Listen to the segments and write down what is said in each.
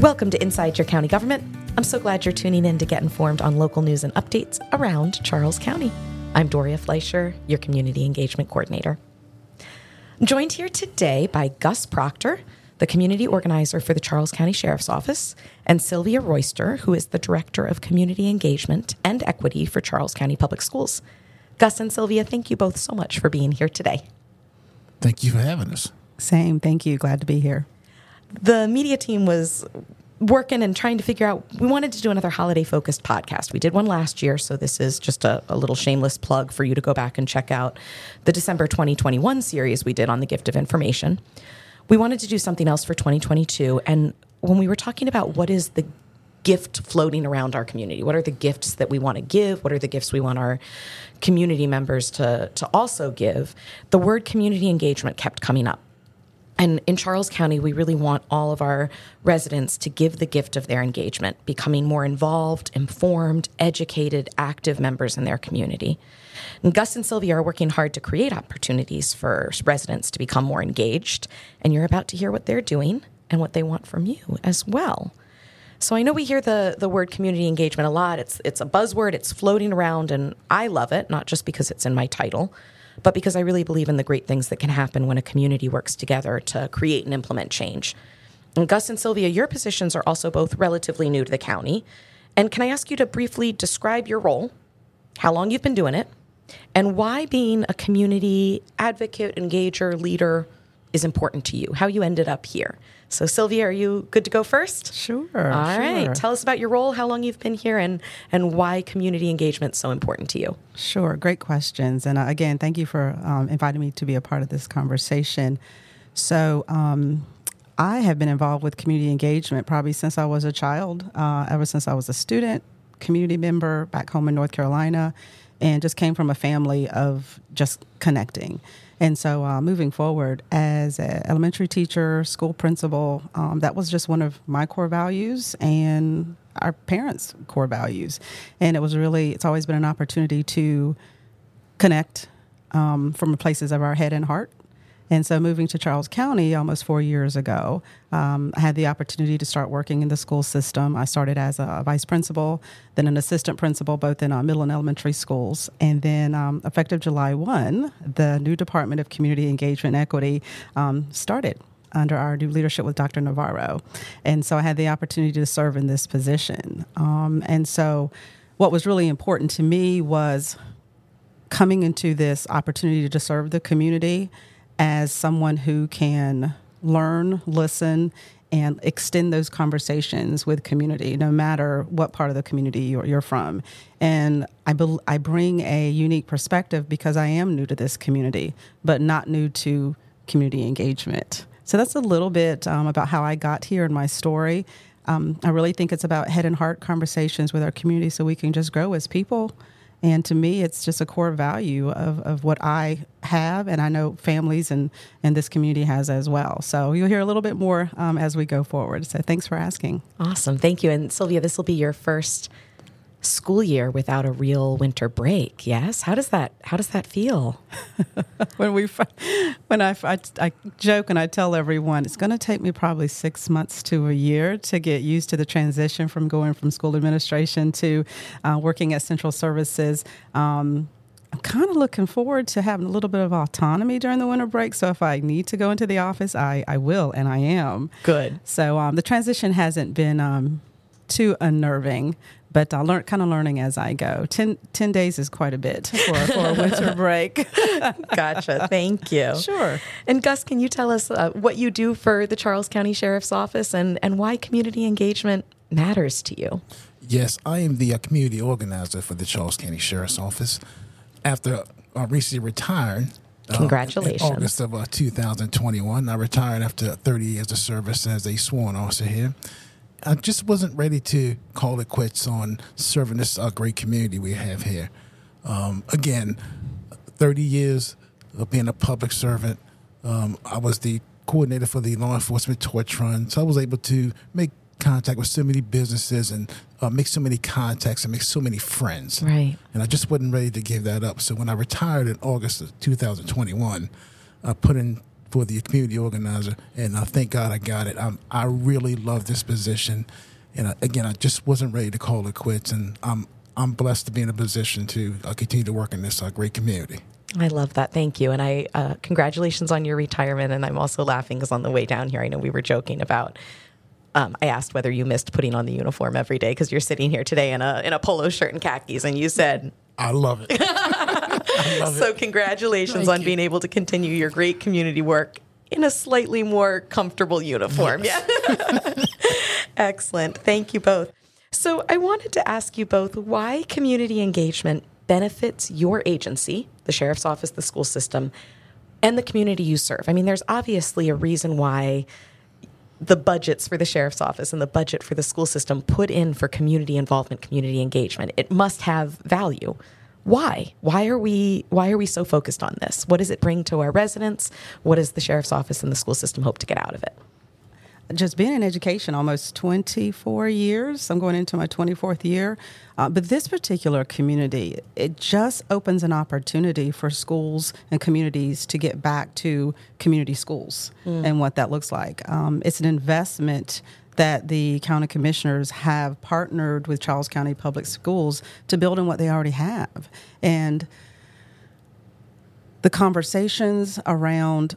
Welcome to Inside Your County Government. I'm so glad you're tuning in to get informed on local news and updates around Charles County. I'm Doria Fleischer, your Community Engagement Coordinator. I'm joined here today by Gus Proctor, the community organizer for the Charles County Sheriff's Office, and Sylvia Royster, who is the Director of Community Engagement and Equity for Charles County Public Schools. Gus and Sylvia, thank you both so much for being here today. Thank you for having us. Same. Thank you. Glad to be here. The media team was working and trying to figure out we wanted to do another holiday focused podcast. We did one last year so this is just a, a, little shameless plug for you to go back and check out the december 2021 series we did on the gift of information. We wanted to do something else for 2022 and when we were talking about what is the gift floating around our community what are the gifts that we want to give? What are the gifts we want our community members to, to also give? The word community engagement kept coming up and in Charles County, we really want all of our residents to give the gift of their engagement, becoming more involved, informed, educated, active members in their community. And Gus and Sylvia are working hard to create opportunities for residents to become more engaged. And you're about to hear what they're doing and what they want from you as well. So I know we hear the the word community engagement a lot. It's it's a buzzword. It's floating around, and I love it, not just because it's in my title, but because I really believe in the great things that can happen when a community works together to create and implement change. And Gus and Sylvia, your positions are also both relatively new to the county. And can I ask you to briefly describe your role, how long you've been doing it, and why being a community advocate, engager, leader is important to you, how you ended up here? So, Sylvia, are you good to go first? Sure. All sure. right. Tell us about your role, how long you've been here, and and why community engagement is so important to you. Sure. Great questions. And uh, again, thank you for um, inviting me to be a part of this conversation. So, um, I have been involved with community engagement probably since I was a child, uh, ever since I was a student, community member back home in North Carolina, and just came from a family of just connecting. And so, uh, moving forward as an elementary teacher, school principal, um, that was just one of my core values and our parents' core values. And it was really, it's always been an opportunity to connect um, from the places of our head and heart and so, moving to Charles County almost four years ago, um, I had the opportunity to start working in the school system. I started as a vice principal, then an assistant principal, both in uh, middle and elementary schools. And then, um, effective July 1, the new Department of Community Engagement and Equity um, started under our new leadership with Dr. Navarro. And so I had the opportunity to serve in this position. Um, and so what was really important to me was coming into this opportunity to serve the community as someone who can learn, listen, and extend those conversations with community, no matter what part of the community you're, you're from. And I, be, I bring a unique perspective because I am new to this community, but not new to community engagement. So that's a little bit um, about how I got here in my story. Um, I really think it's about head and heart conversations with our community so we can just grow as people and to me, it's just a core value of, of what I have, and I know families and, and this community has as well. So you'll hear a little bit more um, as we go forward. So thanks for asking. Awesome. Thank you. And Sylvia, this will be your first school year without a real winter break. Yes, how does that how does that feel? when we when I, I, I joke and I tell everyone it's going to take me probably six months to a year to get used to the transition from going from school administration to uh, working at central services. Um, I'm kind of looking forward to having a little bit of autonomy during the winter break. So if I need to go into the office, I, I will, and I am. Good. So um, the transition hasn't been um, too unnerving but I learn kind of learning as I go. Ten, 10 days is quite a bit for, for a winter break. gotcha. Thank you. Sure. And Gus, can you tell us uh, what you do for the Charles County Sheriff's Office and, and why community engagement matters to you? Yes, I am the uh, community organizer for the Charles County Sheriff's Office. After I uh, recently retired, uh, Congratulations. in August of uh, 2021. I retired after 30 years of service as a sworn officer here. I just wasn't ready to call it quits on serving this uh, great community we have here. Um, again, 30 years of being a public servant. Um, I was the coordinator for the law enforcement torch run, so I was able to make contact with so many businesses and uh, make so many contacts and make so many friends. Right. And I just wasn't ready to give that up. So when I retired in August of 2021, I put in for the community organizer, and I thank God I got it. I'm, I really love this position, and I, again, I just wasn't ready to call it quits, and I'm I'm blessed to be in a position to uh, continue to work in this uh, great community. I love that. Thank you. And I, uh, congratulations on your retirement. And I'm also laughing because on the way down here, I know we were joking about. Um, I asked whether you missed putting on the uniform every day because you're sitting here today in a in a polo shirt and khakis, and you said I love it. So. it. Congratulations Thank on you. being able to continue your great community work in a slightly more comfortable uniform. Yeah. Excellent. Thank you both. So I wanted to ask you both why community engagement benefits your agency, the sheriff's office, the school system, and the community you serve. I mean, there's obviously a reason why the budgets for the sheriff's office and the budget for the school system put in for community involvement, community engagement. It must have value. Why? Why are we why are we so focused on this? What does it bring to our residents? What does the sheriff's office and the school system hope to get out of it? just been in education almost 24 years. I'm going into my 24th year. Uh, but this particular community, it just opens an opportunity for schools and communities to get back to community schools and what that looks like. Um, it's an investment that the county commissioners have partnered with Charles County Public Schools to build on what they already have. And the conversations around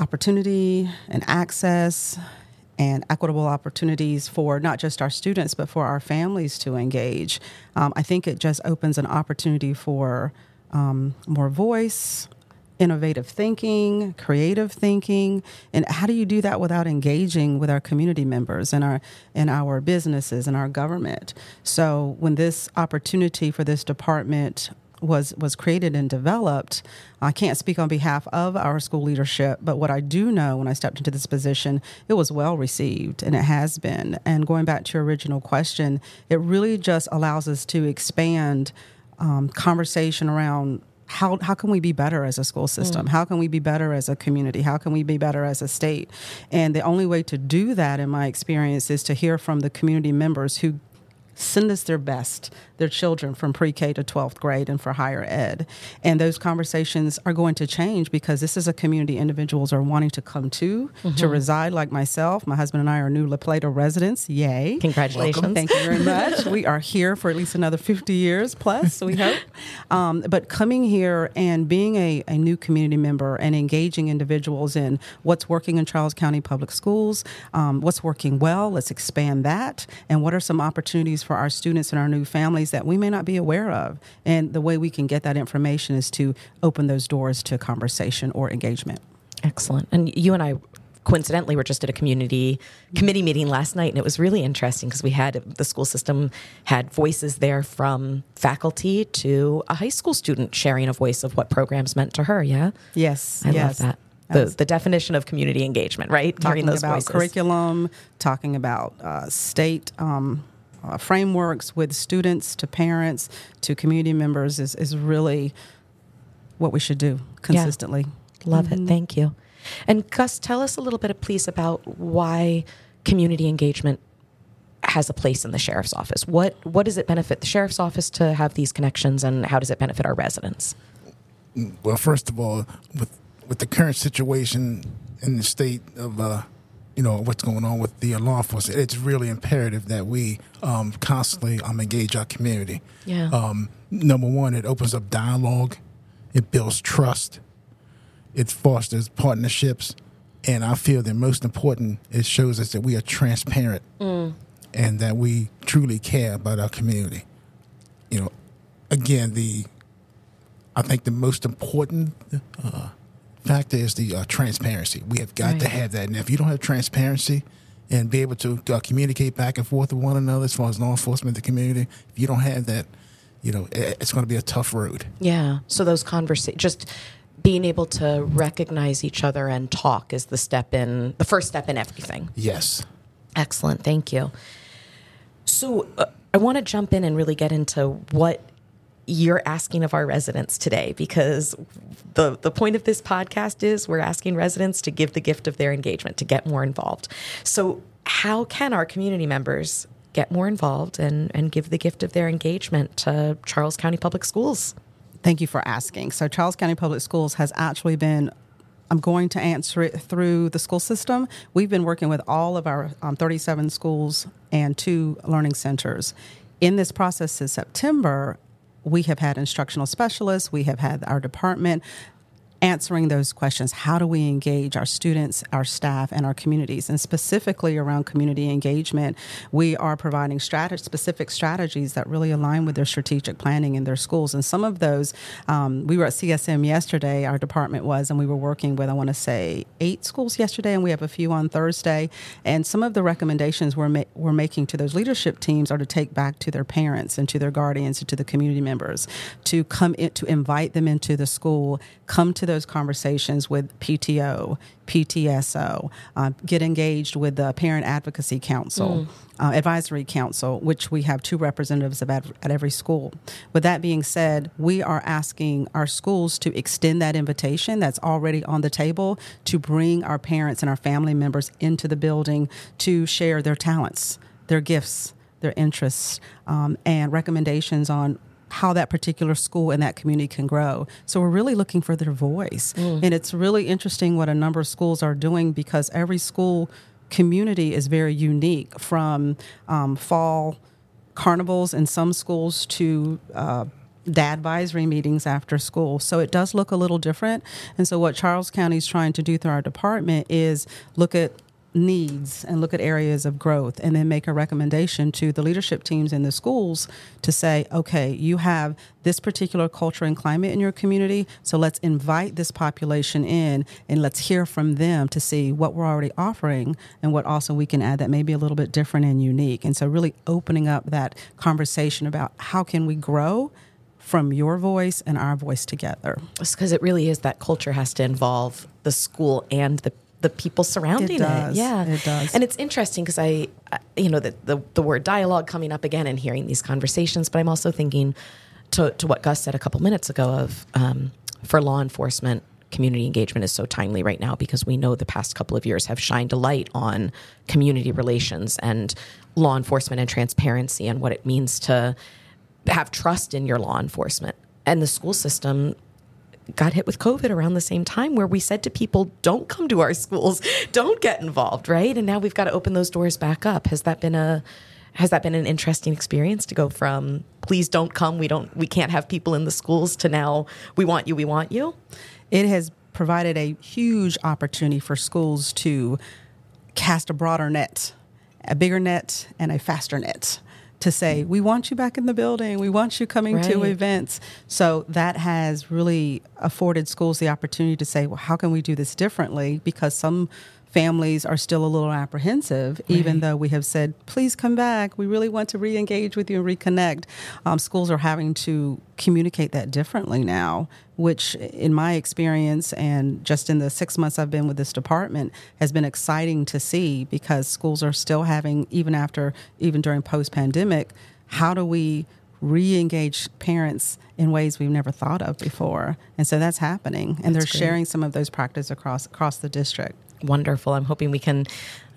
opportunity and access and equitable opportunities for not just our students but for our families to engage. Um, I think it just opens an opportunity for um, more voice, innovative thinking, creative thinking, and how do you do that without engaging with our community members and our and our businesses and our government? So when this opportunity for this department was was created and developed. I can't speak on behalf of our school leadership, but what I do know when I stepped into this position, it was well received and it has been. And going back to your original question, it really just allows us to expand um, conversation around how, how can we be better as a school system? Mm. How can we be better as a community? How can we be better as a state? And the only way to do that, in my experience, is to hear from the community members who send us their best, their children from pre K to 12th grade and for higher ed. And those conversations are going to change because this is a community individuals are wanting to come to, to reside like myself. My husband and I are new La Plata residents. Yay. Congratulations. Thank you very much. we are here for at least another 50 years plus, we hope. Um, but coming here and being a, a new community member and engaging individuals in what's working in Charles County Public Schools, um, what's working well, let's expand that, and what are some opportunities for our students and our new families that we may not be aware of. And the way we can get that information is to open those doors to conversation or engagement. Excellent. And you and I coincidentally were just at a community committee meeting last night and it was really interesting because we had the school system had voices there from faculty to a high school student sharing a voice of what programs meant to her yeah Yes, i yes. love that the, the definition of community engagement right talking those about voices curriculum, talking about uh, state um, uh, frameworks with students to parents to community members is, is really what we should do consistently. Love Mm-hmm. it. Thank you. And Gus, tell us a little bit, please, about why community engagement has a place in the sheriff's office. What what does it benefit the sheriff's office to have these connections, and how does it benefit our residents? Well, first of all, with with the current situation in the state of uh, you know what's going on with the law enforcement, it's really imperative that we um, constantly um, engage our community. Yeah. Um, number one, it opens up dialogue, it builds trust, it fosters partnerships, and I feel that most important, it shows us that we are transparent and that we truly care about our community. You know, again, the I think the most important uh, factor is the uh, transparency. We have got to have that, and if you don't have transparency and be able to uh, communicate back and forth with one another as far as law enforcement, the community, if you don't have that, you know, it's going to be a tough road. Yeah. So those conversations, just being able to recognize each other and talk is the step in the first step in everything. Yes. Excellent. Thank you. So uh, I want to jump in and really get into what you're asking of our residents today because the the point of this podcast is we're asking residents to give the gift of their engagement to get more involved. So how can our community members get more involved and and give the gift of their engagement to Charles County Public Schools? Thank you for asking. So, Charles County Public Schools has actually been I'm going to answer it through the school system. We've been working with all of our um, 37 schools and two learning centers. In this process since September, we have had instructional specialists, we have had our department answering those questions. How do we engage our students, our staff, and our communities? And specifically around community engagement, we are providing specific strategies that really align with their strategic planning in their schools. And some of those, um, we were at CSM yesterday, our department was, and we were working with, I want to say, eight schools yesterday, and we have a few on Thursday. And some of the recommendations we're, ma- we're making to those leadership teams are to take back to their parents and to their guardians and to the community members, to come in, to invite them into the school, come to the those conversations with PTO, PTSO, uh, get engaged with the Parent Advocacy Council, mm. uh, Advisory Council, which we have two representatives of at, at every school. With that being said, we are asking our schools to extend that invitation that's already on the table to bring our parents and our family members into the building to share their talents, their gifts, their interests, um, and recommendations on how that particular school and that community can grow. So we're really looking for their voice. Mm. And it's really interesting what a number of schools are doing because every school community is very unique from um, fall carnivals in some schools to uh, dad advisory meetings after school. So it does look a little different. And so what Charles County is trying to do through our department is look at needs and look at areas of growth and then make a recommendation to the leadership teams in the schools to say okay you have this particular culture and climate in your community so let's invite this population in and let's hear from them to see what we're already offering and what also we can add that may be a little bit different and unique and so really opening up that conversation about how can we grow from your voice and our voice together. Because it really is that culture has to involve the school and the the people surrounding it. it. Yeah, it does. And it's interesting because I, you know, the, the, the word dialogue coming up again and hearing these conversations, but I'm also thinking to to what Gus said a couple minutes ago of um, for law enforcement. Community engagement is so timely right now because we know the past couple of years have shined a light on community relations and law enforcement and transparency and what it means to have trust in your law enforcement. And the school system got hit with COVID around the same time where we said to people, don't come to our schools, don't get involved, right? And now we've got to open those doors back up. Has that been a has that been an interesting experience to go from please don't come, we don't we can't have people in the schools to now we want you, we want you? It has provided a huge opportunity for schools to cast a broader net, a bigger net and a faster net to say, we want you back in the building, we want you coming right. to events. So that has really afforded schools the opportunity to say, well, how can we do this differently? Because some families are still a little apprehensive, right. even though we have said, please come back. We really want to re engage with you and reconnect. Um, schools are having to communicate that differently now, which, in my experience, and just in the six months I've been with this department, has been exciting to see because schools are still having, even after, even during post pandemic, how do we re-engage parents in ways we've never thought of before and so that's happening and that's they're great. sharing some of those practices across across the district wonderful. I'm hoping we can.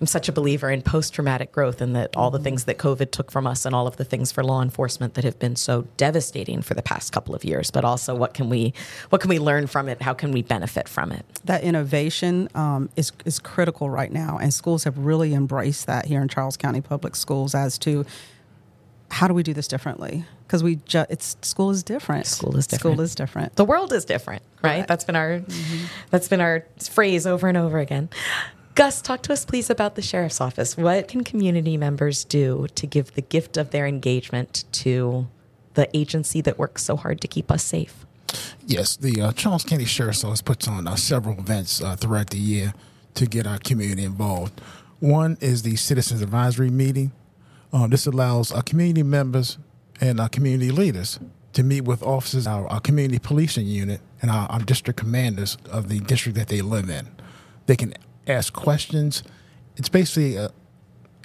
I'm such a believer in post traumatic growth and that all the things that COVID took from us and all of the things for law enforcement that have been so devastating for the past couple of years, but also what can we what can we learn from it? How can we benefit from it? That innovation um, is is critical right now, and schools have really embraced that here in Charles County Public Schools as to how do we do this differently? Because we just it's school is different. School is different. School is different. The world is different, right? Correct. That's been our mm-hmm. that's been our phrase over and over again. Gus, talk to us please about the sheriff's office. What can community members do to give the gift of their engagement to the agency that works so hard to keep us safe? Yes, the uh, Charles County Sheriff's Office puts on uh, several events uh, throughout the year to get our community involved. One is the Citizens Advisory Meeting uh, this allows our community members and our community leaders to meet with officers, our, our community policing unit, and our, our, district commanders of the district that they live in. They can ask questions. It's basically a,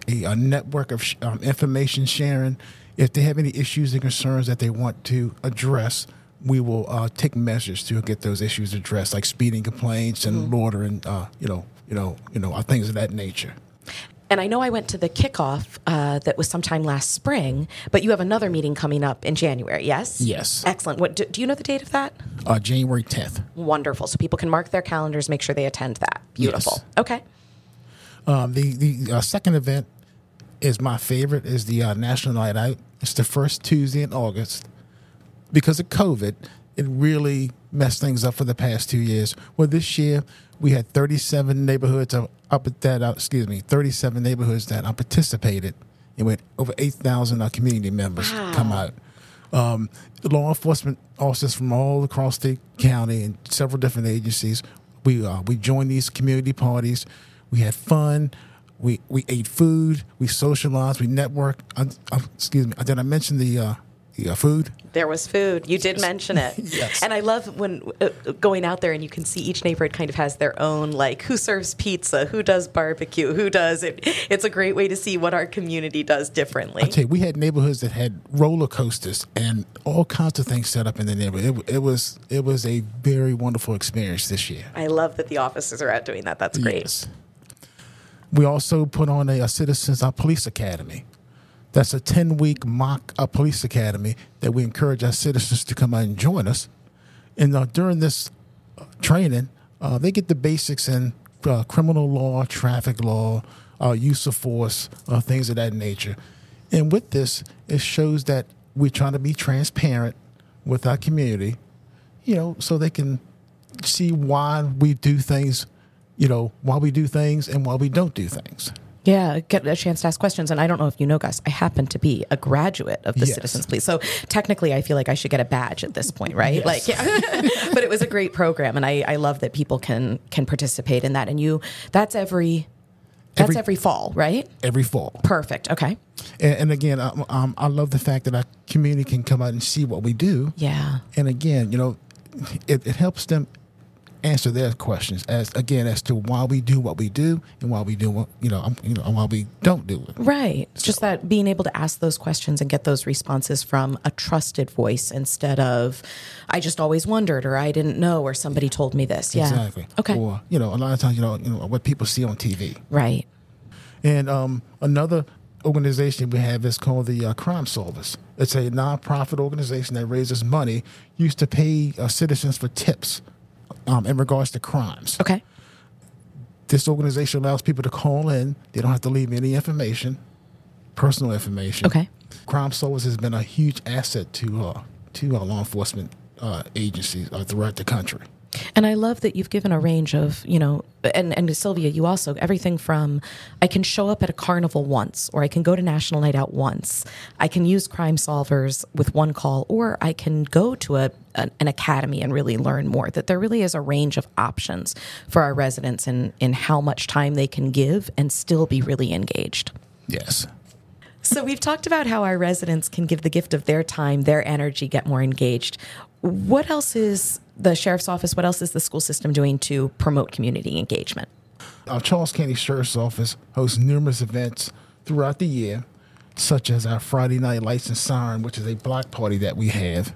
a, a network of sh- um, information sharing. If they have any issues and concerns that they want to address, we will uh, take measures to get those issues addressed, like speeding complaints and mm-hmm. loitering, uh, you know, you know, you know, things of that nature. And I know I went to the kickoff uh, that was sometime last spring, but you have another meeting coming up in January, yes? Yes. Excellent. What do, do you know the date of that? uh, January 10th. Wonderful. So people can mark their calendars, make sure they attend that. Beautiful. Yes. Okay. Um, the the uh, second event is my favorite is the uh, National Night Out. It's the first Tuesday in August. Because of COVID, it really messed things up for the past two years. Well, this year we had 37 neighborhoods up, at that. Uh, excuse me, 37 neighborhoods that uh, participated, and with over 8,000 uh, community members come out. Um, law enforcement officers from all across the county and several different agencies. We uh, we joined these community parties. We had fun. We we ate food. We socialized. We networked. Uh, uh, excuse me. Did I mention the the uh, food? There was food. You did mention it. Yes. And I love when uh, going out there and you can see each neighborhood kind of has their own, like, who serves pizza, who does barbecue, who does it. It's a great way to see what our community does differently. You, we had neighborhoods that had roller coasters and all kinds of things set up in the neighborhood. It, it was it was a very wonderful experience this year. I love that the officers are out doing that. That's great. Yes. We also put on a, a Citizens uh, Police Academy. That's a 10 week mock uh, police academy that we encourage our citizens to come out and join us. And uh, during this uh, training, uh, they get the basics in uh, criminal law, traffic law, use of force, things of that nature. And with this, it shows that we're trying to be transparent with our community, you know, so they can see why we do things, you know, why we do things and why we don't do things. Yeah, get a chance to ask questions. And I don't know if you know, Gus, I happen to be a graduate of the Yes. Citizens Police. So technically, I feel like I should get a badge at this point, right? Yes. Like, yeah. but it was a great program, and I, I love that people can can participate in that. And you, that's every, that's every, Every- fall, right? Every fall. Perfect. Okay. And, and again, um, um, I love the fact that our community can come out and see what we do. Yeah. And again, you know, it, it helps them answer their questions as again as to why we do what we do and why we do what you know, um, you know, and why we don't do it. Right. It's just that being able to ask those questions and get those responses from a trusted voice instead of, I just always wondered, or I didn't know, or somebody told me this. Yeah. Exactly. Okay. Or you know, a lot of times, you know, you know what people see on TV. right. And um, another organization we have is called the uh, Crime Solvers. It's a nonprofit organization that raises money used to pay uh, citizens for tips um, in regards to crimes. Okay. This organization allows people to call in. They don't have to leave any information, personal information. Okay. Crime Solvers has been a huge asset to uh, to uh, law enforcement uh, agencies uh, throughout the country. And I love that you've given a range of, you know, and, and Sylvia, you also, everything from I can show up at a carnival once, or I can go to National Night Out once. I can use Crime Solvers with one call, or I can go to a, an, an academy and really learn more. That there really is a range of options for our residents in, in how much time they can give and still be really engaged. Yes. So we've talked about how our residents can give the gift of their time, their energy, get more engaged. What else is the sheriff's office? What else is the school system doing to promote community engagement? Our Charles County Sheriff's Office hosts numerous events throughout the year, such as our Friday Night Lights and Siren, which is a block party that we have,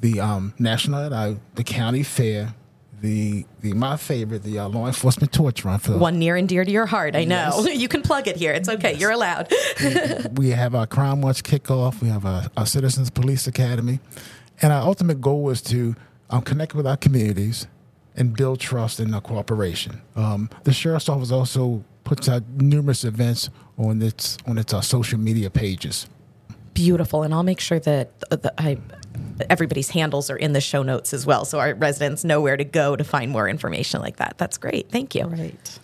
the um, National Night Out, the county fair, the the my favorite, the uh, law enforcement torch run. For One near and dear to your heart, I know. You can plug it here. It's okay. You're allowed. we have our Crime Watch kickoff. We have our, our Citizens Police Academy, and our ultimate goal is to um, connect with our communities and build trust and cooperation. Um, the sheriff's office also puts out numerous events on its on its uh, social media pages. Beautiful. And I'll make sure that uh, the, I, everybody's handles are in the show notes as well. So our residents know where to go to find more information like that. That's great. Thank you. Right.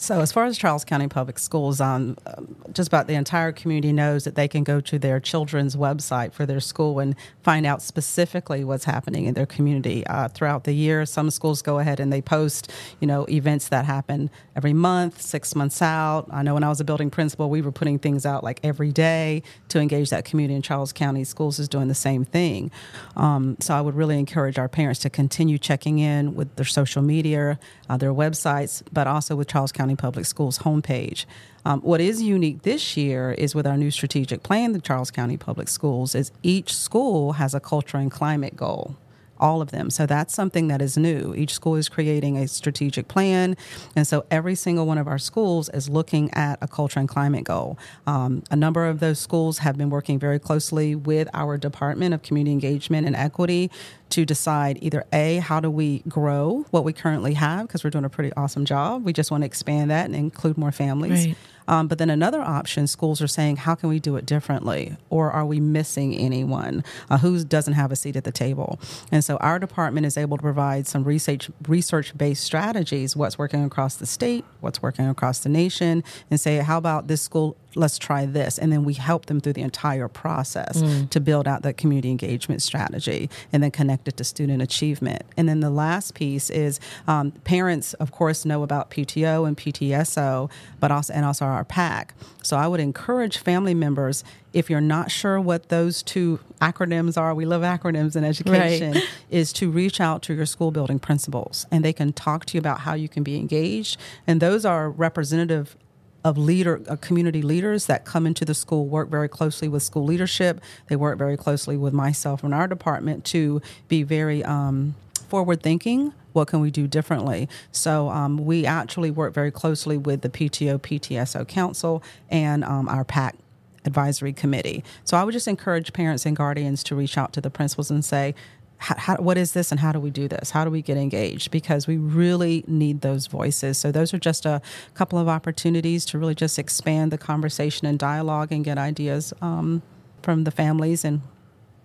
So, as far as Charles County Public Schools, um, um, just about the entire community knows that they can go to their children's website for their school and find out specifically what's happening in their community uh, throughout the year. Some schools go ahead and they post, you know, events that happen every month, six months out. I know when I was a building principal, we were putting things out like every day to engage that community. And Charles County Schools is doing the same thing. Um, so, I would really encourage our parents to continue checking in with their social media, uh, their websites, but also with Charles County Public Schools homepage. Um, what is unique this year is with our new strategic plan, the Charles County Public Schools, is each school has a culture and climate goal. All of them. So that's something that is new. Each school is creating a strategic plan. And so every single one of our schools is looking at a culture and climate goal. Um, a number of those schools have been working very closely with our Department of Community Engagement and Equity to decide either A, how do we grow what we currently have, because we're doing a pretty awesome job. We just want to expand that and include more families. Right. Um, but then another option, schools are saying, how can we do it differently? Or are we missing anyone uh, who doesn't have a seat at the table? And so our department is able to provide some research research based strategies, what's working across the state, what's working across the nation, and say, how about this school? Let's try this. And then we help them through the entire process to build out that community engagement strategy and then connect it to student achievement. And then the last piece is um, parents, of course, know about PTO and PTSO, but also and also our PAC. So I would encourage family members if you're not sure what those two acronyms are, we love acronyms in education, Right. is to reach out to your school building principals and they can talk to you about how you can be engaged. And those are representative of leader uh, community leaders that come into the school work very closely with school leadership. They work very closely with myself and our department to be very um, forward thinking what can we do differently? So um, we actually work very closely with the pto ptso council and um, our pac advisory committee. So i would just encourage parents and guardians to reach out to the principals and say how, how, what is this and how do we do this? How do we get engaged? Because we really need those voices. So, those are just a couple of opportunities to really just expand the conversation and dialogue and get ideas um, from the families and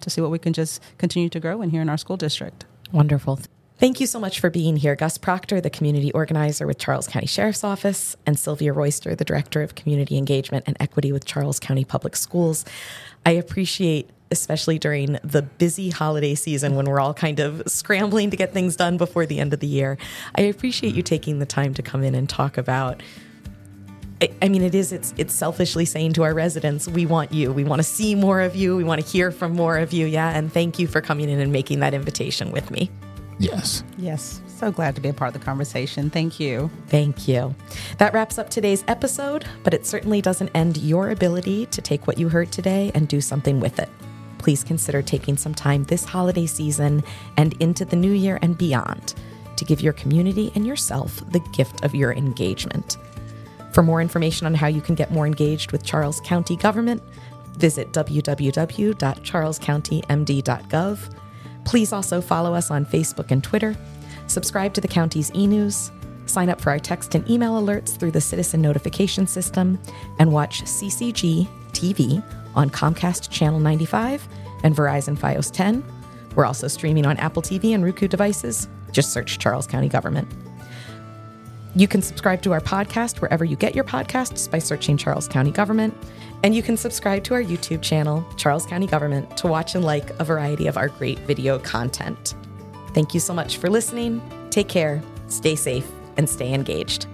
to see what we can just continue to grow in here in our school district. Wonderful. Thank you so much for being here, Gus Proctor, the community organizer with Charles County Sheriff's Office, and Sylvia Royster, the director of community engagement and equity with Charles County Public Schools. I appreciate, especially during the busy holiday season when we're all kind of scrambling to get things done before the end of the year, I appreciate you mm-hmm. taking the time to come in and talk about I- I mean, it is. It's it's selfishly saying to our residents, we want you. We want to see more of you. We want to hear from more of you. Yeah, and thank you for coming in and making that invitation with me. Yes. Yes, so glad to be a part of the conversation. Thank you. Thank you. That wraps up today's episode, but it certainly doesn't end your ability to take what you heard today and do something with it. Please consider taking some time this holiday season and into the new year and beyond to give your community and yourself the gift of your engagement. For more information on how you can get more engaged with Charles County government, visit www.charlescountymd.gov. Please also follow us on Facebook and Twitter, subscribe to the county's e news, sign up for our text and email alerts through the citizen notification system, and watch CCG TV on Comcast Channel 95 and Verizon Fios 10. We're also streaming on Apple TV and Roku devices. Just search Charles County Government. You can subscribe to our podcast wherever you get your podcasts by searching Charles County Government. And you can subscribe to our YouTube channel, Charles County Government, to watch and like a variety of our great video content. Thank you so much for listening. Take care, stay safe, and stay engaged.